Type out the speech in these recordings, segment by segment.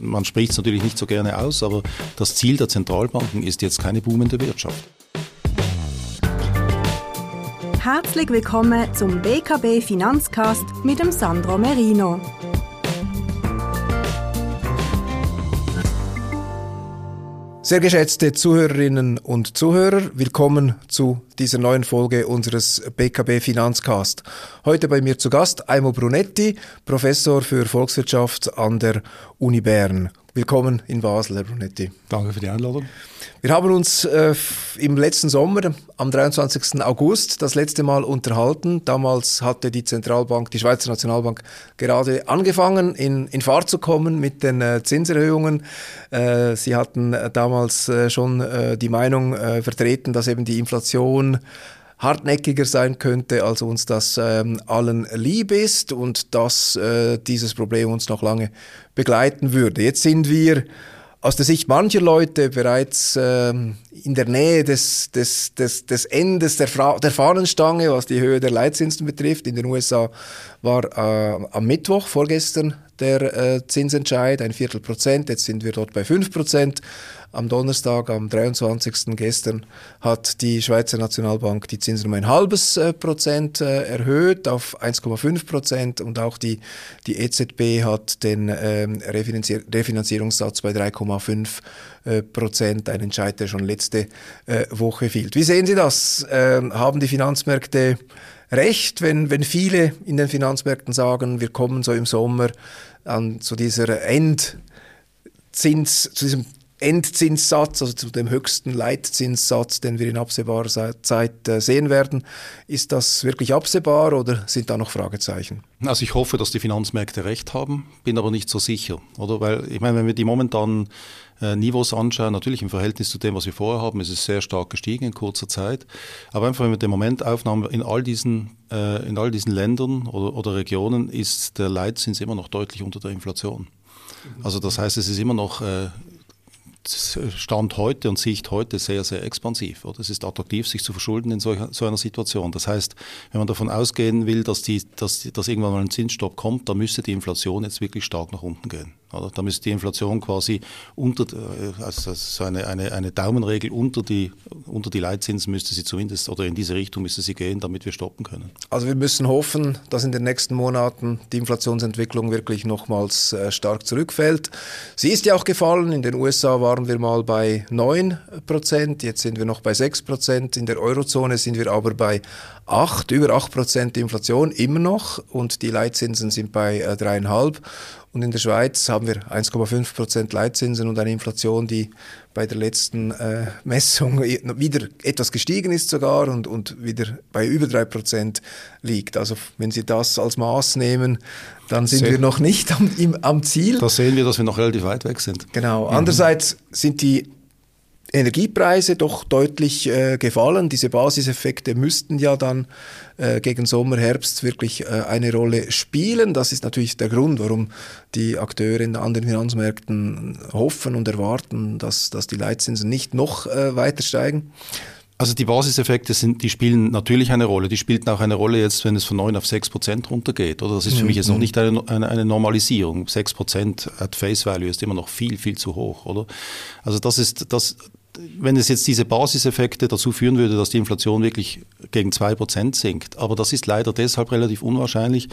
man spricht es natürlich nicht so gerne aus, aber das Ziel der Zentralbanken ist jetzt keine boomende Wirtschaft. Herzlich willkommen zum BKB Finanzcast mit dem Sandro Merino. Sehr geschätzte Zuhörerinnen und Zuhörer, willkommen zu dieser neuen Folge unseres BKB Finanzcast. Heute bei mir zu Gast Aimo Brunetti, Professor für Volkswirtschaft an der Uni Bern. Willkommen in Basel, Herr Brunetti. Danke für die Einladung. Wir haben uns äh, im letzten Sommer, am 23. August, das letzte Mal unterhalten. Damals hatte die Zentralbank, die Schweizer Nationalbank, gerade angefangen, in, in Fahrt zu kommen mit den äh, Zinserhöhungen. Äh, sie hatten damals äh, schon äh, die Meinung äh, vertreten, dass eben die Inflation hartnäckiger sein könnte, als uns das ähm, allen lieb ist und dass äh, dieses Problem uns noch lange begleiten würde. Jetzt sind wir aus der Sicht mancher Leute bereits ähm, in der Nähe des, des, des, des Endes der, Fra der Fahnenstange, was die Höhe der Leitzinsen betrifft. In den USA war äh, am Mittwoch vorgestern der äh, Zinsentscheid, ein Viertel Prozent, jetzt sind wir dort bei fünf Prozent. Am Donnerstag, am 23. gestern, hat die Schweizer Nationalbank die Zinsen um ein halbes äh, Prozent äh, erhöht auf 1,5 Prozent und auch die, die EZB hat den ähm, Refinanzier Refinanzierungssatz bei 3,5 äh, Prozent, ein Entscheid, der schon letzte äh, Woche fiel. Wie sehen Sie das? Ähm, haben die Finanzmärkte recht, wenn, wenn viele in den Finanzmärkten sagen, wir kommen so im Sommer an zu dieser Endzins, zu diesem Endzinssatz, also zu dem höchsten Leitzinssatz, den wir in absehbarer Zeit äh, sehen werden. Ist das wirklich absehbar oder sind da noch Fragezeichen? Also ich hoffe, dass die Finanzmärkte recht haben, bin aber nicht so sicher, oder? Weil ich meine, wenn wir die momentanen äh, Niveaus anschauen, natürlich im Verhältnis zu dem, was wir vorher haben, ist es sehr stark gestiegen in kurzer Zeit. Aber einfach wenn wir den Moment aufnehmen, in all diesen, äh, in all diesen Ländern oder, oder Regionen ist der Leitzins immer noch deutlich unter der Inflation. Also das heißt, es ist immer noch Stand heute und Sicht heute sehr, sehr expansiv. Oder? Es ist attraktiv, sich zu verschulden in so, so, einer Situation. Das heißt, wenn man davon ausgehen will, dass, die, dass, dass irgendwann mal ein Zinsstopp kommt, dann müsste die Inflation jetzt wirklich stark nach unten gehen. Oder? Da müsste die Inflation quasi unter, äh, also so eine, eine, eine Daumenregel unter die, unter die Leitzinsen müsste sie zumindest, oder in diese Richtung müsste sie gehen, damit wir stoppen können. Also wir müssen hoffen, dass in den nächsten Monaten die Inflationsentwicklung wirklich nochmals äh, stark zurückfällt. Sie ist ja auch gefallen. In den USA waren wir mal bei 9 Prozent, jetzt sind wir noch bei 6 Prozent. In der Eurozone sind wir aber bei 8, über 8 Prozent Inflation immer noch und die Leitzinsen sind bei äh, 3,5. Und in der Schweiz haben wir 1,5 Prozent Leitzinsen und eine Inflation, die bei der letzten äh, Messung wieder etwas gestiegen ist sogar und, und wieder bei über 3 Prozent liegt. Also wenn Sie das als Maß nehmen, dann sind sehen. wir noch nicht am, im, am Ziel. Da sehen wir, dass wir noch relativ weit weg sind. Genau. Mhm. Andererseits sind die Energiepreise doch deutlich äh, gefallen. Diese Basiseffekte müssten ja dann äh, gegen Sommer, Herbst wirklich äh, eine Rolle spielen. Das ist natürlich der Grund, warum die Akteure in anderen Finanzmärkten hoffen und erwarten, dass, dass die Leitzinsen nicht noch äh, weiter steigen. Also die Basiseffekte sind, die spielen natürlich eine Rolle. Die spielten auch eine Rolle jetzt, wenn es von 9 auf 6 Prozent runtergeht. Oder das ist für mhm. mich jetzt noch nicht eine, eine, eine Normalisierung. 6 Prozent at Face Value ist immer noch viel, viel zu hoch, oder? Also das ist, das, wenn es jetzt diese Basiseffekte dazu führen würde, dass die Inflation wirklich gegen 2% sinkt, aber das ist leider deshalb relativ unwahrscheinlich,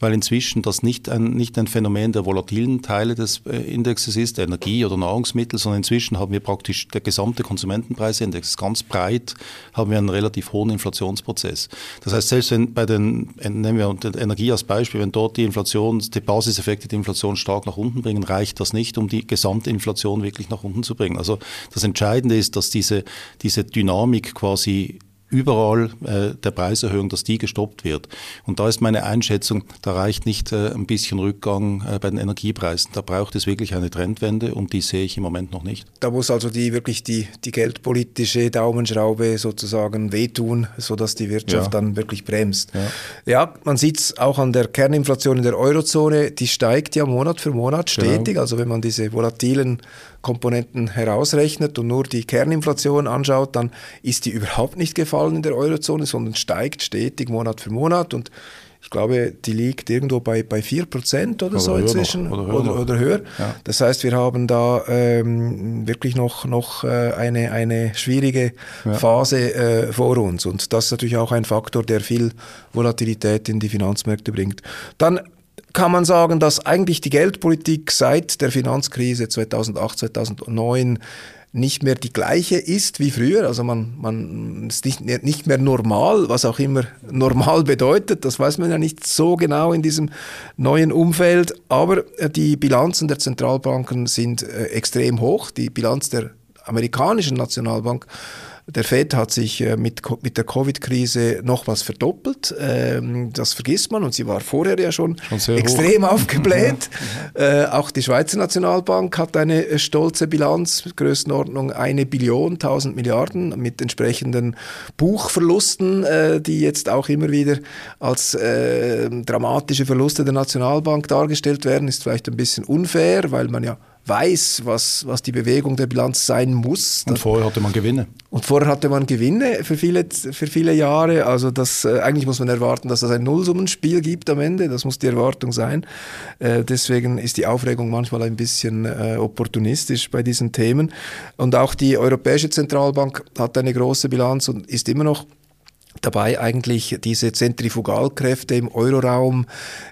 weil inzwischen das nicht ein, nicht ein Phänomen der volatilen Teile des äh, Indexes ist, Energie oder Nahrungsmittel, sondern inzwischen haben wir praktisch der gesamte Konsumentenpreisindex ganz breit, haben wir einen relativ hohen Inflationsprozess. Das heißt, selbst wenn bei den, nehmen wir Energie als Beispiel, wenn dort die Inflation, die Basiseffekte die Inflation stark nach unten bringen, reicht das nicht, um die gesamte Inflation wirklich nach unten zu bringen. Also das Entscheidende Entscheidende ist, dass diese, diese Dynamik quasi überall äh, der Preiserhöhung, dass die gestoppt wird. Und da ist meine Einschätzung, da reicht nicht äh, ein bisschen Rückgang äh, bei den Energiepreisen. Da braucht es wirklich eine Trendwende und die sehe ich im Moment noch nicht. Da muss also die wirklich die, die geldpolitische Daumenschraube sozusagen wehtun, sodass die Wirtschaft ja. dann wirklich bremst. Ja, ja man sieht es auch an der Kerninflation in der Eurozone, die steigt ja Monat für Monat genau. stetig. Genau. Also wenn man diese volatilen Komponenten herausrechnet und nur die Kerninflation anschaut, dann ist die überhaupt nicht gefallen in der Eurozone, sondern steigt stetig Monat für Monat und Ich glaube, die liegt irgendwo bei, bei 4% oder, oder so inzwischen oder höher. Oder, oder höher. Ja. Das heißt, wir haben da ähm, wirklich noch, noch äh, eine, eine schwierige ja. Phase äh, vor uns. Und das ist natürlich auch ein Faktor, der viel Volatilität in die Finanzmärkte bringt. Dann kann man sagen, dass eigentlich die Geldpolitik seit der Finanzkrise 2008, 2009 nicht mehr die gleiche ist wie früher. Also man, man ist nicht, nicht mehr normal, was auch immer normal bedeutet. Das weiß man ja nicht so genau in diesem neuen Umfeld. Aber äh, die Bilanzen der Zentralbanken sind äh, extrem hoch. Die Bilanz der amerikanischen Nationalbank der Fed hat sich äh, mit, mit der Covid-Krise nochmals verdoppelt. Ähm, das vergisst man und sie war vorher ja schon, schon extrem hoch. aufgebläht. äh, auch die Schweizer Nationalbank hat eine äh, stolze Bilanz, Größenordnung eine Billion, 1000 Milliarden mit entsprechenden Buchverlusten, die jetzt auch immer wieder als dramatische Verluste der Nationalbank dargestellt werden. Ist vielleicht ein bisschen unfair, weil man ja weiß, was, was die Bewegung der Bilanz sein muss. Und vorher hatte man Gewinne. Und vorher hatte man Gewinne für viele, für viele Jahre. Also das, äh, eigentlich muss man erwarten, dass es ein Nullsummenspiel gibt am Ende. Das muss die Erwartung sein. Äh, deswegen ist die Aufregung manchmal ein bisschen äh, opportunistisch bei diesen Themen. Und auch die Europäische Zentralbank hat eine große Bilanz und ist immer noch dabei eigentlich diese Zentrifugalkräfte im Euroraum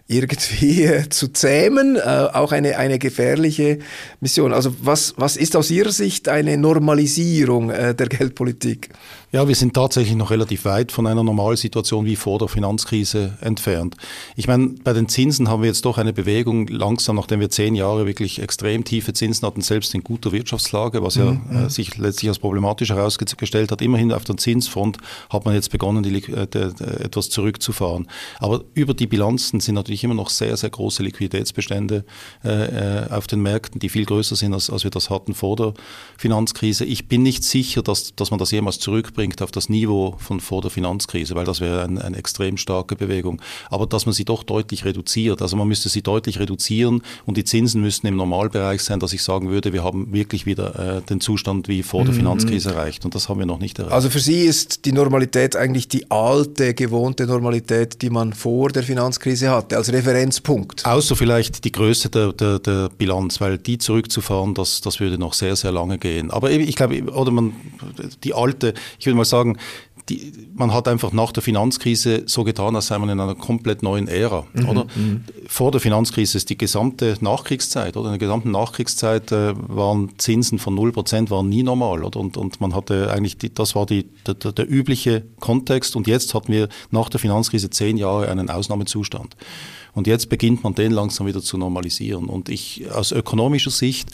irgendwie zu zähmen, äh, auch eine, eine gefährliche Mission. Also was, was ist aus Ihrer Sicht eine Normalisierung äh, der Geldpolitik? Ja, wir sind tatsächlich noch relativ weit von einer Normalsituation wie vor der Finanzkrise entfernt. Ich meine, bei den Zinsen haben wir jetzt doch eine Bewegung langsam, nachdem wir zehn Jahre wirklich extrem tiefe Zinsen hatten, selbst in guter Wirtschaftslage, was ja mhm. äh, sich letztlich als problematisch herausgestellt hat. Immerhin auf der Zinsfront hat man jetzt begonnen, die, äh, die, die, etwas zurückzufahren. Aber über die Bilanzen sind natürlich immer noch sehr, sehr große Liquiditätsbestände äh, äh, auf den Märkten, die viel größer sind, als, als wir das hatten vor der Finanzkrise. Ich bin nicht sicher, dass, dass man das jemals zurückbringt zurückbringt auf das Niveau von vor der Finanzkrise, weil das wäre ein, eine extrem starke Bewegung. Aber dass man sie doch deutlich reduziert. Also man müsste sie deutlich reduzieren und die Zinsen müssten im Normalbereich sein, dass ich sagen würde, wir haben wirklich wieder äh, den Zustand wie vor der mhm. Finanzkrise erreicht. Und das haben wir noch nicht erreicht. Also für Sie ist die Normalität eigentlich die alte, gewohnte Normalität, die man vor der Finanzkrise hatte, als Referenzpunkt. Außer vielleicht die Größe der, der, der Bilanz, weil die zurückzufahren, das, das würde noch sehr, sehr lange gehen. Aber ich glaube, oder man, die alte, ich würde mal sagen, die, man hat einfach nach der Finanzkrise so getan, als sei man in einer komplett neuen Ära, mhm, oder? Mhm. Vor der Finanzkrise ist die gesamte Nachkriegszeit, oder? In der gesamten Nachkriegszeit äh, waren Zinsen von 0% waren nie normal, oder? Und, und man hatte eigentlich, die, das war die, der, der, übliche Kontext und jetzt hatten wir nach der Finanzkrise zehn Jahre einen Ausnahmezustand. Und jetzt beginnt man den langsam wieder zu normalisieren. Und ich, aus ökonomischer Sicht,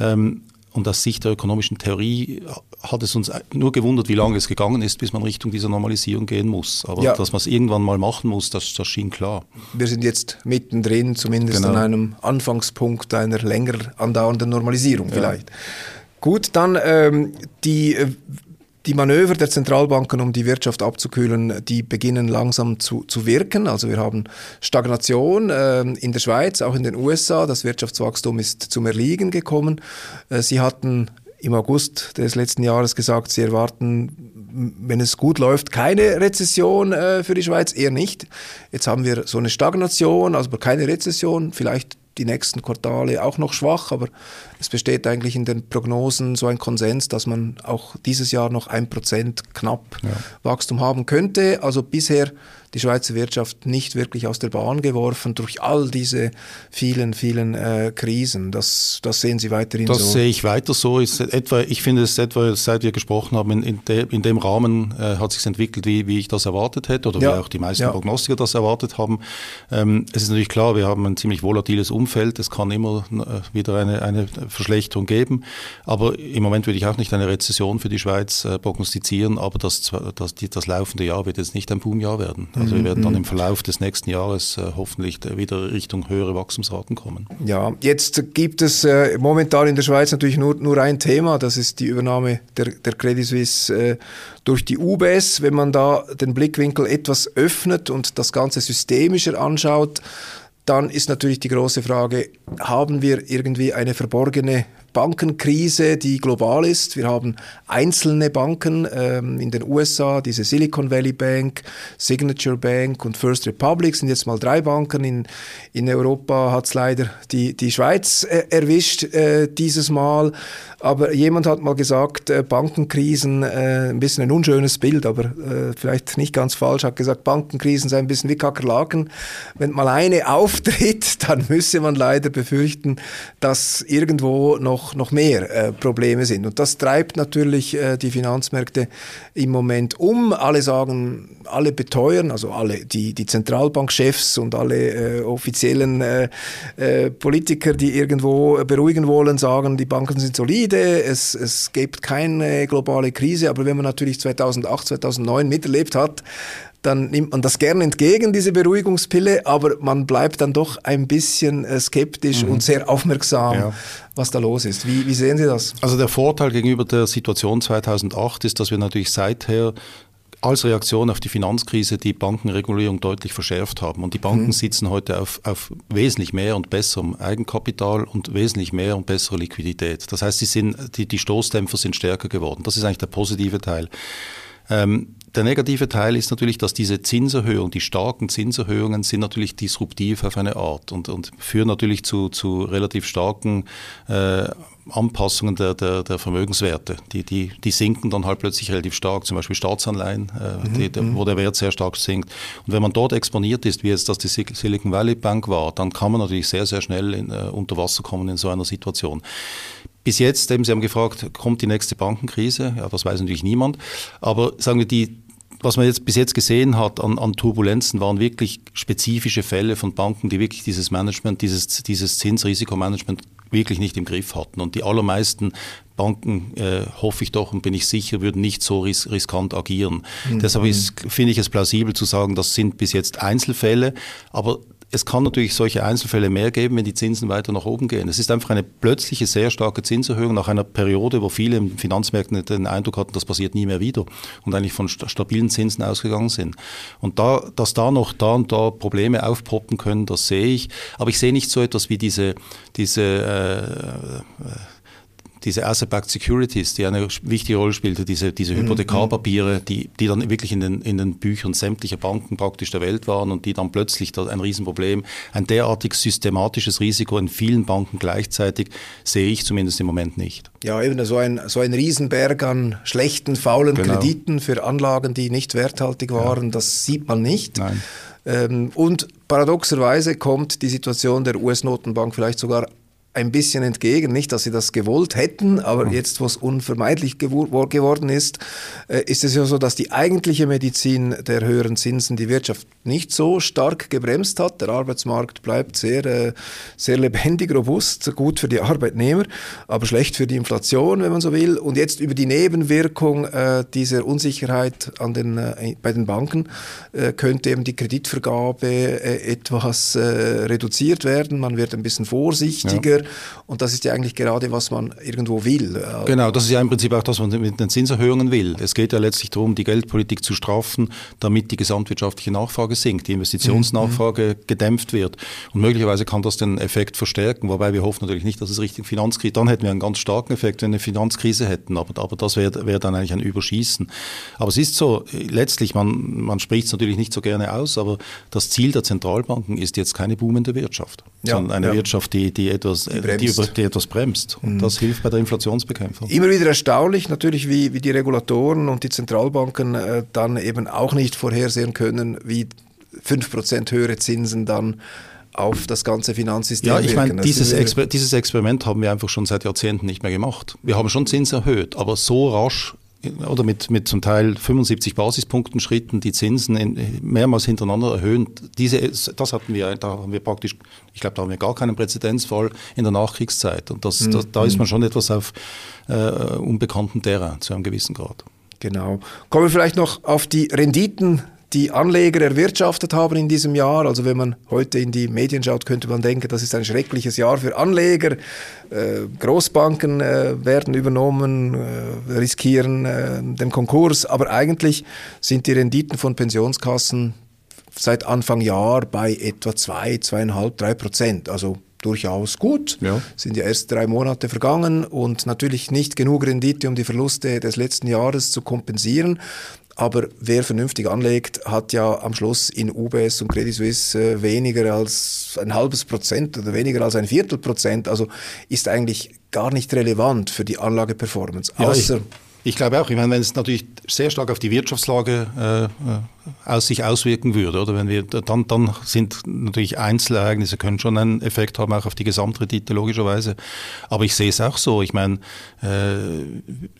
ähm, und aus Sicht der ökonomischen Theorie hat es uns nur gewundert, wie lange es gegangen ist, bis man Richtung dieser Normalisierung gehen muss. Aber ja. dass man es irgendwann mal machen muss, das, das schien klar. Wir sind jetzt mittendrin, zumindest genau. an einem Anfangspunkt einer länger andauernden Normalisierung ja. vielleicht. Gut, dann ähm, die äh, die Manöver der Zentralbanken, um die Wirtschaft abzukühlen, die beginnen langsam zu, zu wirken. Also wir haben Stagnation äh, in der Schweiz, auch in den USA. Das Wirtschaftswachstum ist zum Erliegen gekommen. Äh, Sie hatten im August des letzten Jahres gesagt, Sie erwarten, wenn es gut läuft, keine Rezession äh, für die Schweiz, eher nicht. Jetzt haben wir so eine Stagnation, also keine Rezession, vielleicht die nächsten Quartale auch noch schwach, aber es besteht eigentlich in den Prognosen so ein Konsens, dass man auch dieses Jahr noch ein Prozent knapp ja. Wachstum haben könnte. Also bisher die Schweizer Wirtschaft nicht wirklich aus der Bahn geworfen durch all diese vielen, vielen äh, Krisen. Das, das sehen Sie weiterhin das so? Das sehe ich weiter so. Ist etwa, ich finde es etwa, seit wir gesprochen haben, in, in, de, in dem Rahmen äh, hat sich entwickelt, wie, wie ich das erwartet hätte oder ja. wie auch die meisten ja. Prognostiker das erwartet haben. Ähm, es ist natürlich klar, wir haben ein ziemlich volatiles Umfeld. Es kann immer äh, wieder eine, eine Verschlechterung geben. Aber im Moment würde ich auch nicht eine Rezession für die Schweiz äh, prognostizieren, aber das, das, die, das laufende Jahr wird jetzt nicht ein Boomjahr werden. Also wir werden dann mhm. im Verlauf des nächsten Jahres äh, hoffentlich wieder Richtung höhere Wachstumsraten kommen. Ja, jetzt gibt es äh, momentan in der Schweiz natürlich nur, nur ein Thema, das ist die Übernahme der, der Credit Suisse äh, durch die UBS. Wenn man da den Blickwinkel etwas öffnet und das Ganze systemischer anschaut, dann ist natürlich die große Frage, haben wir irgendwie eine verborgene Bankenkrise, die global ist. Wir haben einzelne Banken ähm, in den USA, diese Silicon Valley Bank, Signature Bank und First Republic sind jetzt mal drei Banken. In, in Europa hat es leider die, die Schweiz äh, erwischt äh, dieses Mal. Aber jemand hat mal gesagt, äh, Bankenkrisen, äh, ein bisschen ein unschönes Bild, aber äh, vielleicht nicht ganz falsch, hat gesagt, Bankenkrisen seien ein bisschen wie Kakerlaken. Wenn mal eine auftritt, dann müsse man leider befürchten, dass irgendwo noch, noch mehr äh, Probleme sind. Und das treibt natürlich äh, die Finanzmärkte im Moment um. Alle sagen, alle beteuern, also alle, die, die Zentralbankchefs und alle äh, offiziellen äh, äh, Politiker, die irgendwo beruhigen wollen, sagen, die Banken sind solide, es, es gibt keine globale Krise. Aber wenn man natürlich 2008, 2009 miterlebt hat, dann nimmt man das gerne entgegen, diese Beruhigungspille, aber man bleibt dann doch ein bisschen äh, skeptisch mhm. und sehr aufmerksam, ja. was da los ist. Wie, wie sehen Sie das? Also der Vorteil gegenüber der Situation 2008 ist, dass wir natürlich seither als Reaktion auf die Finanzkrise die Bankenregulierung deutlich verschärft haben. Und die Banken mhm. sitzen heute auf, auf wesentlich mehr und besserem Eigenkapital und wesentlich mehr und bessere Liquidität. Das heißt, sie sind, die, die Stoßdämpfer sind stärker geworden. Das ist eigentlich der positive Teil. Ähm, der negative Teil ist natürlich, dass diese Zinserhöhungen, die starken Zinserhöhungen sind natürlich disruptiv auf eine Art und, und führen natürlich zu, zu relativ starken äh, Anpassungen der, der, der Vermögenswerte. Die, die, die sinken dann halt plötzlich relativ stark, zum Beispiel Staatsanleihen, äh, mhm. die, der, mhm. wo der Wert sehr stark sinkt. Und wenn man dort exponiert ist, wie jetzt das die Silicon Valley Bank war, dann kann man natürlich sehr, sehr schnell in, äh, unter Wasser kommen in so einer Situation. Bis jetzt, eben Sie haben gefragt, kommt die nächste Bankenkrise? Ja, das weiß natürlich niemand. Aber sagen wir, die, was man jetzt bis jetzt gesehen hat an, an, Turbulenzen, waren wirklich spezifische Fälle von Banken, die wirklich dieses Management, dieses, dieses Zinsrisikomanagement wirklich nicht im Griff hatten. Und die allermeisten Banken, äh, hoffe ich doch und bin ich sicher, würden nicht so ris riskant agieren. Mhm. Deshalb finde ich es plausibel zu sagen, das sind bis jetzt Einzelfälle, aber es kann natürlich solche Einzelfälle mehr geben, wenn die Zinsen weiter nach oben gehen. Es ist einfach eine plötzliche, sehr starke Zinserhöhung nach einer Periode, wo viele im Finanzmärkten den Eindruck hatten, das passiert nie mehr wieder und eigentlich von stabilen Zinsen ausgegangen sind. Und da, dass da noch da und da Probleme aufpoppen können, das sehe ich. Aber ich sehe nicht so etwas wie diese, diese äh, diese Asset-Backed Securities, die eine wichtige Rolle spielte, diese, diese mhm, Hypothekarpapiere, mhm. die, die dann wirklich in den, in den Büchern sämtlicher Banken praktisch der Welt waren und die dann plötzlich ein Riesenproblem, ein derartig systematisches Risiko in vielen Banken gleichzeitig, sehe ich zumindest im Moment nicht. Ja, eben so ein, so ein Riesenberg an schlechten, faulen genau. Krediten für Anlagen, die nicht werthaltig waren, ja. das sieht man nicht. Nein. Ähm, und paradoxerweise kommt die Situation der US-Notenbank vielleicht sogar ein bisschen entgegen. Nicht, dass sie das gewollt hätten, aber mhm. jetzt, wo es unvermeidlich geworden ist, äh, ist es ja so, dass die eigentliche Medizin der höheren Zinsen die Wirtschaft nicht so stark gebremst hat. Der Arbeitsmarkt bleibt sehr, äh, sehr lebendig, robust, gut für die Arbeitnehmer, aber schlecht für die Inflation, wenn man so will. Und jetzt über die Nebenwirkung äh, dieser Unsicherheit an den, bei den Banken könnte eben die Kreditvergabe etwas reduziert werden. Man wird ein bisschen vorsichtiger. Ja. Und das ist ja eigentlich gerade, was man irgendwo will. Genau, das ist ja im Prinzip auch das, was man mit den Zinserhöhungen will. Es geht ja letztlich darum, die Geldpolitik zu straffen, damit die gesamtwirtschaftliche Nachfrage sinkt, die Investitionsnachfrage mhm. gedämpft wird. Und möglicherweise kann das den Effekt verstärken, wobei wir hoffen natürlich nicht, dass es richtig Finanzkrise, dann hätten wir einen ganz starken Effekt, wenn wir eine Finanzkrise hätten, aber, aber das wäre wär dann eigentlich ein Überschießen. Aber es ist so, letztlich, man, man spricht es natürlich nicht so gerne aus, aber das Ziel der Zentralbanken ist jetzt keine boomende Wirtschaft, ja, sondern eine ja. Wirtschaft, die, die etwas die, die, über, die etwas bremst. Und mhm. das hilft bei der Inflationsbekämpfung. Immer wieder erstaunlich natürlich, wie, wie die Regulatoren und die Zentralbanken äh, dann eben auch nicht vorhersehen können, wie 5% höhere Zinsen dann auf das ganze Finanzsystem Ja, ich meine, dieses, Exper dieses Experiment haben wir einfach schon seit Jahrzehnten nicht mehr gemacht. Wir haben schon Zins erhöht, aber so rasch oder mit, mit zum Teil 75 Basispunkten Schritten die Zinsen in, mehrmals hintereinander erhöhen. Diese, das hatten wir, da haben wir praktisch, ich glaube, da haben wir gar keinen Präzedenzfall in der Nachkriegszeit. Und das, mhm. da, da, ist man schon etwas auf äh, unbekanntem Terrain zu einem gewissen Grad. Genau. Kommen wir vielleicht noch auf die Renditen die Anleger erwirtschaftet haben in diesem Jahr. Also wenn man heute in die Medien schaut, könnte man denken, das ist ein schreckliches Jahr für Anleger. Äh, Großbanken äh, werden übernommen, äh, riskieren den Konkurs. Aber eigentlich sind die Renditen von Pensionskassen seit Anfang Jahr bei etwa zwei, zweieinhalb, drei Prozent. Also durchaus gut. Ja. Sind ja erst drei Monate vergangen und natürlich nicht genug Rendite, um die Verluste des letzten Jahres zu kompensieren. Aber wer vernünftig anlegt, hat ja am Schluss in UBS und Credit Suisse äh, weniger als ein halbes Prozent oder weniger als ein Viertel Prozent. Also ist eigentlich gar nicht relevant für die Anlageperformance. Außer ja, ich glaube auch. Ich meine, wenn es natürlich sehr stark auf die Wirtschaftslage äh, äh, aus sich auswirken würde, oder wenn wir dann dann sind natürlich Einzelereignisse können schon einen Effekt haben auch auf die Gesamtrendite logischerweise. Aber ich sehe es auch so. Ich meine, äh,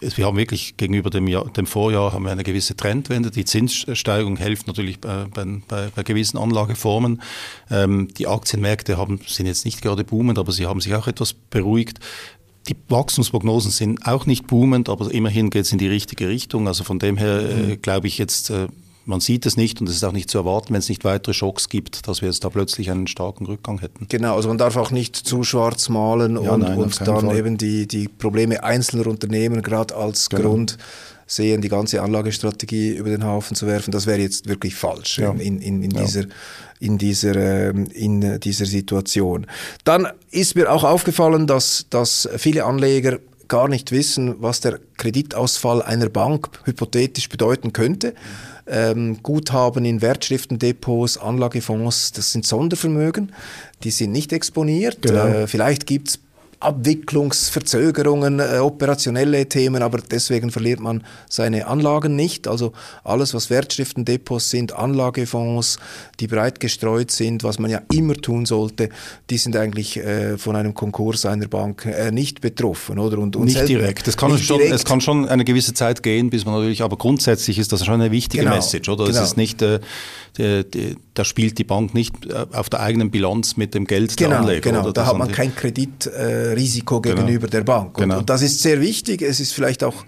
wir haben wirklich gegenüber dem, Jahr, dem Vorjahr haben wir eine gewisse Trendwende. Die Zinssteigerung hilft natürlich bei, bei, bei gewissen Anlageformen. Ähm, die Aktienmärkte haben sind jetzt nicht gerade boomend, aber sie haben sich auch etwas beruhigt. Die Wachstumsprognosen sind auch nicht boomend, aber immerhin geht es in die richtige Richtung. Also von dem her äh, mhm. glaube ich jetzt, äh, man sieht es nicht und es ist auch nicht zu erwarten, wenn es nicht weitere Schocks gibt, dass wir jetzt da plötzlich einen starken Rückgang hätten. Genau, also man darf auch nicht zu schwarz malen ja, und, nein, und dann Fall. eben die, die Probleme einzelner Unternehmen gerade als genau. Grund sehen, die ganze Anlagestrategie über den Haufen zu werfen. Das wäre jetzt wirklich falsch ja. in, in, in ja. dieser in dieser, ähm, in dieser Situation. Dann ist mir auch aufgefallen, dass, dass viele Anleger gar nicht wissen, was der Kreditausfall einer Bank hypothetisch bedeuten könnte. Ähm, Guthaben in Wertschriftendepots, Anlagefonds, das sind Sondervermögen, die sind nicht exponiert. Genau. Äh, vielleicht gibt es Abwicklungsverzögerungen, äh, operationelle Themen, aber deswegen verliert man seine Anlagen nicht. Also alles, was Wertschriftendepots sind, Anlagefonds, die breit gestreut sind, was man ja immer tun sollte, die sind eigentlich äh, von einem Konkurs einer Bank äh, nicht betroffen, oder? Und, und nicht direkt. Es kann, schon, direkt. es kann schon eine gewisse Zeit gehen, bis man natürlich, aber grundsätzlich ist das schon eine wichtige genau, Message, oder? Genau. Es ist nicht, äh, die, die, da spielt die Bank nicht äh, auf der eigenen Bilanz mit dem Geld genau, der Anleger. Genau, da hat man kein Kreditrisiko äh, gegenüber genau. der Bank. Und, genau. und, das ist sehr wichtig. Es ist vielleicht auch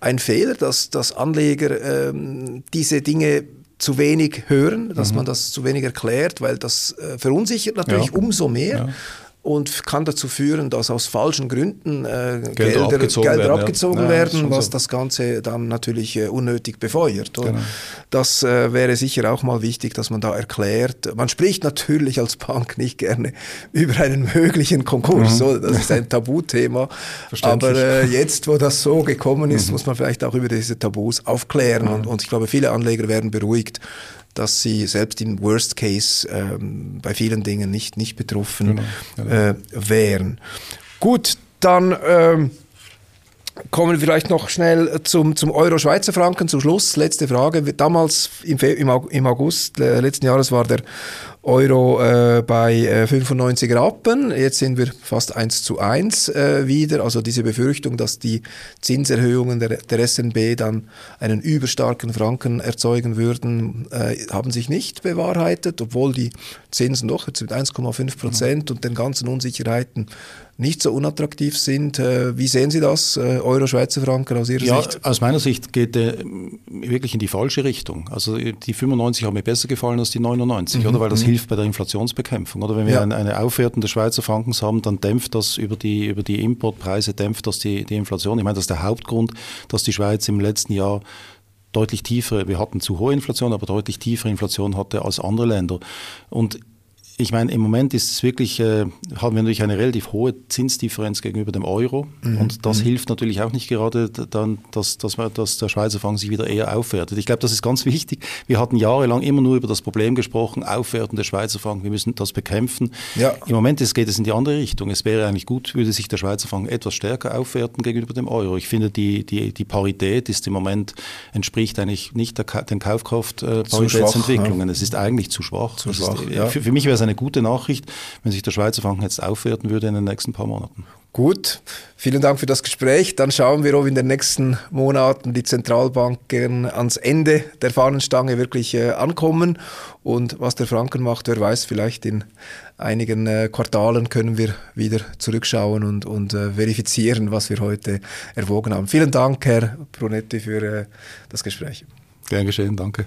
ein Fehler, dass, dass Anleger ähm, diese Dinge zu wenig hören, dass mhm. man das zu wenig erklärt, weil das äh, verunsichert natürlich ja. umso mehr. Ja und kann dazu führen, dass aus falschen Gründen äh, Gelder, Gelder abgezogen Gelder werden, abgezogen ja. werden was so. das Ganze dann natürlich äh, unnötig befeuert. Genau. Das äh, wäre sicher auch mal wichtig, dass man da erklärt. Man spricht natürlich als Bank nicht gerne über einen möglichen Konkurs, mhm. das ist ein Tabuthema. Aber äh, jetzt, wo das so gekommen ist, mhm. muss man vielleicht auch über diese Tabus aufklären. Mhm. Und, und ich glaube, viele Anleger werden beruhigt, dass sie selbst im Worst Case ähm, bei vielen Dingen nicht, nicht betroffen genau, genau. Äh, wären. Gut, dann ähm, kommen wir vielleicht noch schnell zum, zum Euro-Schweizer Franken zum Schluss. Letzte Frage. Damals im, im August äh, letzten Jahres war der Euro äh, bei äh, 95 Rappen. Jetzt sind wir fast 1 zu 1 äh, wieder. Also diese Befürchtung, dass die Zinserhöhungen der, der SNB dann einen überstarken Franken erzeugen würden, äh, haben sich nicht bewahrheitet, obwohl die Zinsen doch jetzt mit 1,5 Prozent mhm. und den ganzen Unsicherheiten nicht so unattraktiv sind. Äh, wie sehen Sie das, äh, Euro-Schweizer Franken aus Ihrer ja, Sicht? Aus meiner Sicht geht er wirklich in die falsche Richtung. Also die 95 haben mir besser gefallen als die 99, mhm. oder? Weil das mhm. hilft bei der Inflationsbekämpfung. Oder wenn wir ja. eine, eine Aufwertung des Schweizer Frankens haben, dann dämpft das über die, über die Importpreise, dämpft das die, die Inflation. Ich meine, das ist der Hauptgrund, dass die Schweiz im letzten Jahr deutlich tiefer, wir hatten zu hohe Inflation, aber deutlich tiefere Inflation hatte als andere Länder. Und ich meine, im Moment ist es wirklich, äh, haben wir natürlich eine relativ hohe Zinsdifferenz gegenüber dem Euro. Mhm. Und das mhm. hilft natürlich auch nicht gerade dann, dass, dass, man, dass der Schweizer Franken sich wieder eher aufwertet. Ich glaube, das ist ganz wichtig. Wir hatten jahrelang immer nur über das Problem gesprochen, Aufwerten der Schweizer Franken. Wir müssen das bekämpfen. Ja. Im Moment ist, geht es in die andere Richtung. Es wäre eigentlich gut, würde sich der Schweizer Franken etwas stärker aufwerten gegenüber dem Euro. Ich finde, die, die, die Parität ist im Moment, entspricht eigentlich nicht der, den Kaufkraftparitätsentwicklungen. Äh, ja. Es ist eigentlich zu schwach. Zu schwach ist, ja. für, für mich wäre es eine gute Nachricht, wenn sich der Schweizer Franken jetzt aufwerten würde in den nächsten paar Monaten. Gut, vielen Dank für das Gespräch. Dann schauen wir, ob in den nächsten Monaten die Zentralbanken ans Ende der Fahnenstange wirklich äh, ankommen. Und was der Franken macht, wer weiß, vielleicht in einigen äh, Quartalen können wir wieder zurückschauen und, und äh, verifizieren, was wir heute erwogen haben. Vielen Dank, Herr Brunetti, für äh, das Gespräch. Gern geschehen, danke.